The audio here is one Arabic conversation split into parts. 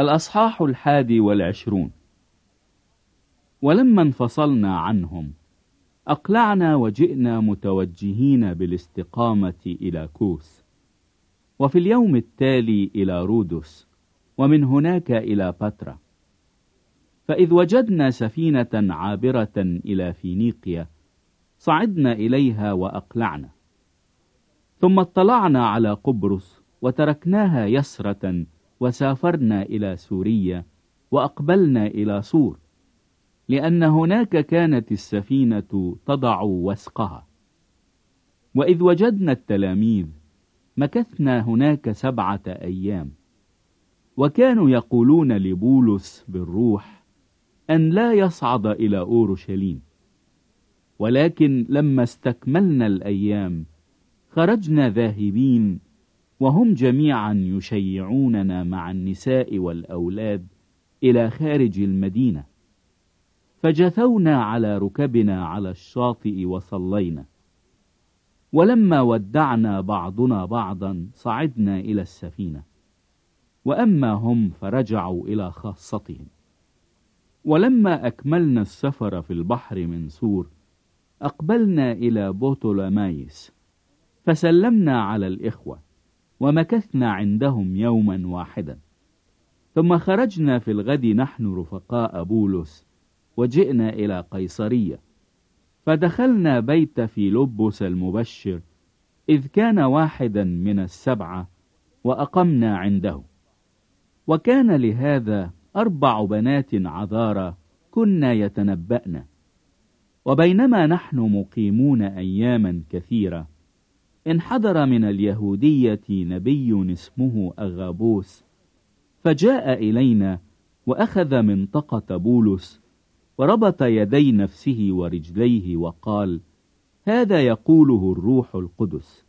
الأصحاح الحادي والعشرون. ولما انفصلنا عنهم أقلعنا وجئنا متوجهين بالاستقامة إلى كوس وفي اليوم التالي إلى رودس ومن هناك إلى بترا فإذ وجدنا سفينة عابرة إلى فينيقيا صعدنا إليها وأقلعنا. ثم اطلعنا على قبرص وتركناها يسرة وسافرنا إلى سوريا وأقبلنا إلى صور لأن هناك كانت السفينة تضع وسقها. وإذ وجدنا التلاميذ مكثنا هناك سبعة أيام وكانوا يقولون لبولس بالروح أن لا يصعد إلى أورشليم. ولكن لما استكملنا الأيام خرجنا ذاهبين وهم جميعا يشيعوننا مع النساء والأولاد إلى خارج المدينة. فجثونا على ركبنا على الشاطئ وصلينا. ولما ودعنا بعضنا بعضا صعدنا إلى السفينة. وأما هم فرجعوا إلى خاصتهم. ولما أكملنا السفر في البحر من سور أقبلنا إلى بوتولمايس فسلمنا على الإخوة. ومكثنا عندهم يوما واحدا. ثم خرجنا في الغد نحن رفقاء بولس وجئنا إلى قيصرية. فدخلنا بيت في لبس المبشر إذ كان واحدا من السبعة وأقمنا عنده. وكان لهذا أربع بنات عذارى كنا يتنبأن. وبينما نحن مقيمون أياما كثيرة انحدر من اليهودية نبي اسمه أغابوس فجاء إلينا وأخذ منطقة بولس وربط يدي نفسه ورجليه وقال هذا يقوله الروح القدس.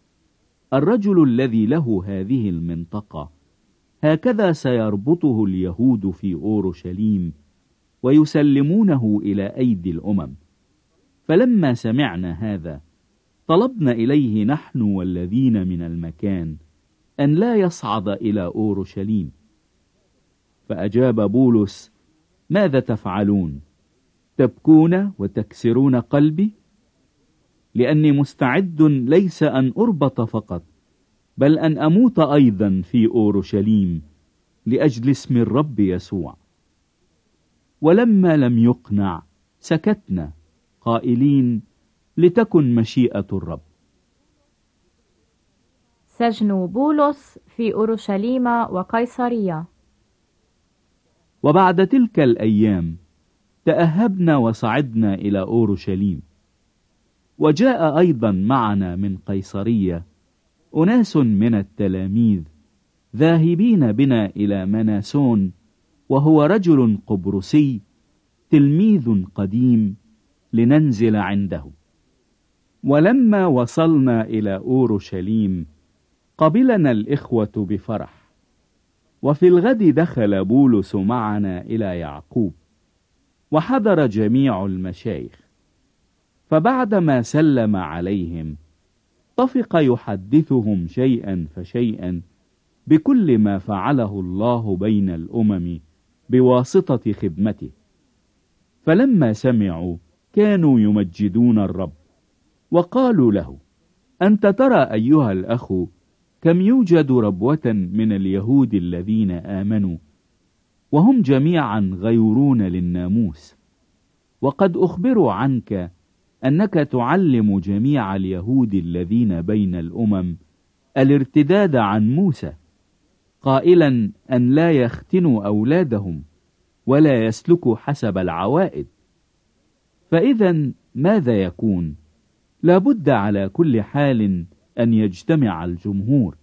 الرجل الذي له هذه المنطقة هكذا سيربطه اليهود في أورشليم ويسلمونه إلى أيدي الأمم. فلما سمعنا هذا طلبنا إليه نحن والذين من المكان أن لا يصعد إلى أورشليم. فأجاب بولس ماذا تفعلون؟ تبكون وتكسرون قلبي؟ لأني مستعد ليس أن أربط فقط بل أن أموت أيضا في أورشليم لأجل اسم الرب يسوع. ولما لم يقنع سكتنا قائلين لتكن مشيئة الرب. سجن بولس في أورشليم وقيصرية. وبعد تلك الأيام تأهبنا وصعدنا إلى أورشليم. وجاء أيضا معنا من قيصرية أناس من التلاميذ ذاهبين بنا إلى مناسون وهو رجل قبرسي تلميذ قديم لننزل عنده. ولما وصلنا إلى أورشليم قبلنا الإخوة بفرح. وفي الغد دخل بولس معنا إلى يعقوب وحضر جميع المشايخ. فبعدما سلم عليهم طفق يحدثهم شيئا فشيئا بكل ما فعله الله بين الأمم بواسطة خدمته. فلما سمعوا كانوا يمجدون الرب. وقالوا له أنت ترى أيها الأخ كم يوجد ربوة من اليهود الذين آمنوا وهم جميعا غيرون للناموس وقد أخبروا عنك أنك تعلم جميع اليهود الذين بين الأمم الارتداد عن موسى قائلا أن لا يختنوا أولادهم ولا يسلكوا حسب العوائد فإذا ماذا يكون؟ لابد على كل حال أن يجتمع الجمهور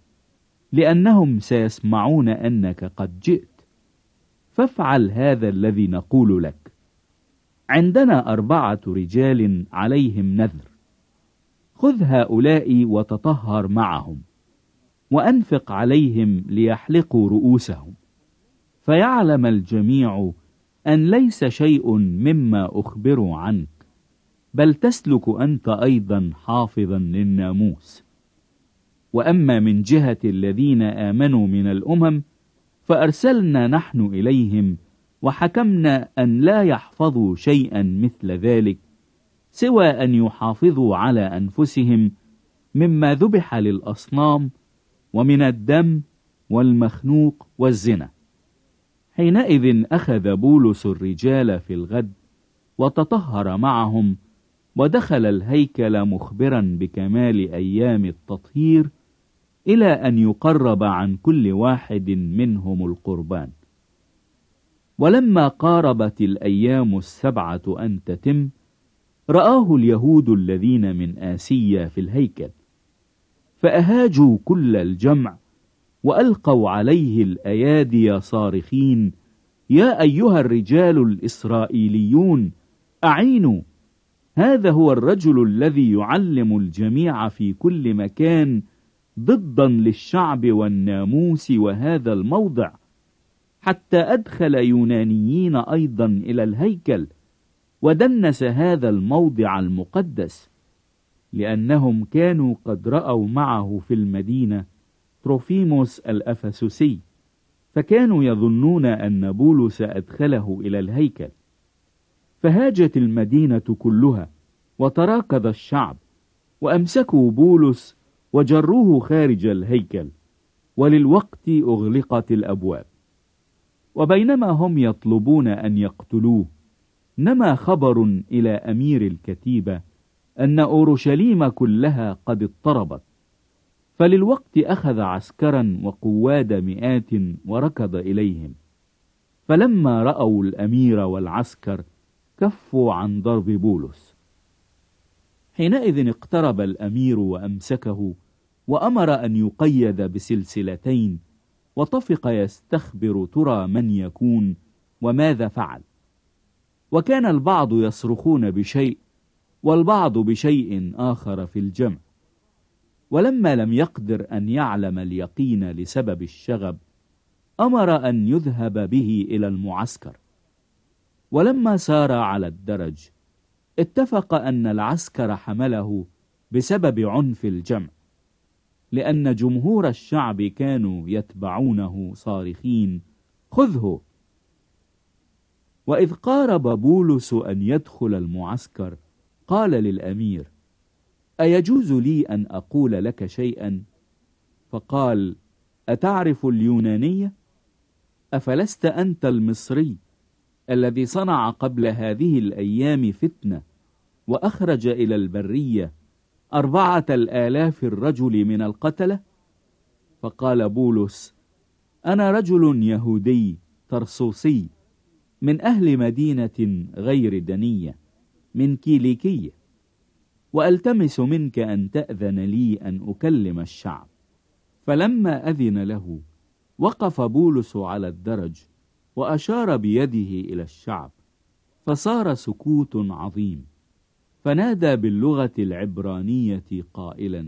لأنهم سيسمعون أنك قد جئت. فافعل هذا الذي نقول لك. عندنا أربعة رجال عليهم نذر. خذ هؤلاء وتطهر معهم وأنفق عليهم ليحلقوا رؤوسهم. فيعلم الجميع أن ليس شيء مما أخبر عنك بل تسلك أنت أيضا حافظا للناموس. وأما من جهة الذين آمنوا من الأمم فأرسلنا نحن إليهم وحكمنا أن لا يحفظوا شيئا مثل ذلك سوى أن يحافظوا على أنفسهم مما ذبح للأصنام ومن الدم والمخنوق والزنا. حينئذ أخذ بولس الرجال في الغد وتطهر معهم ودخل الهيكل مخبرا بكمال أيام التطهير إلى أن يقرب عن كل واحد منهم القربان. ولما قاربت الأيام السبعة أن تتم رآه اليهود الذين من آسيا في الهيكل فأهاجوا كل الجمع وألقوا عليه الأيادي صارخين يا أيها الرجال الإسرائيليون أعينوا هذا هو الرجل الذي يعلم الجميع في كل مكان ضدا للشعب والناموس وهذا الموضع حتى أدخل يونانيين أيضا إلى الهيكل ودنس هذا الموضع المقدس لأنهم كانوا قد رأوا معه في المدينة تروفيموس الأفسسي فكانوا يظنون أن بولس أدخله إلى الهيكل. فهاجت المدينة كلها وتراكض الشعب وأمسكوا بولس وجروه خارج الهيكل وللوقت أغلقت الأبواب. وبينما هم يطلبون أن يقتلوه نما خبر إلى أمير الكتيبة أن أورشليم كلها قد اضطربت. فللوقت أخذ عسكرا وقواد مئات وركض إليهم. فلما رأوا الأمير والعسكر كفوا عن ضرب بولس. حينئذ اقترب الأمير وأمسكه وأمر أن يقيد بسلسلتين وطفق يستخبر ترى من يكون وماذا فعل. وكان البعض يصرخون بشيء والبعض بشيء آخر في الجمع. ولما لم يقدر أن يعلم اليقين لسبب الشغب أمر أن يذهب به إلى المعسكر. ولما سار على الدرج اتفق أن العسكر حمله بسبب عنف الجمع لأن جمهور الشعب كانوا يتبعونه صارخين خذه! وإذ قارب بولس أن يدخل المعسكر قال للأمير أيجوز لي أن أقول لك شيئا؟ فقال أتعرف اليونانية؟ أفلست أنت المصري؟ الذي صنع قبل هذه الأيام فتنة وأخرج إلى البرية أربعة الآلاف الرجل من القتلة؟ فقال بولس أنا رجل يهودي ترسوسي من أهل مدينة غير دنية من كيليكية وألتمس منك أن تأذن لي أن أكلم الشعب. فلما أذن له وقف بولس على الدرج وأشار بيده إلى الشعب فصار سكوت عظيم فنادى باللغة العبرانية قائلا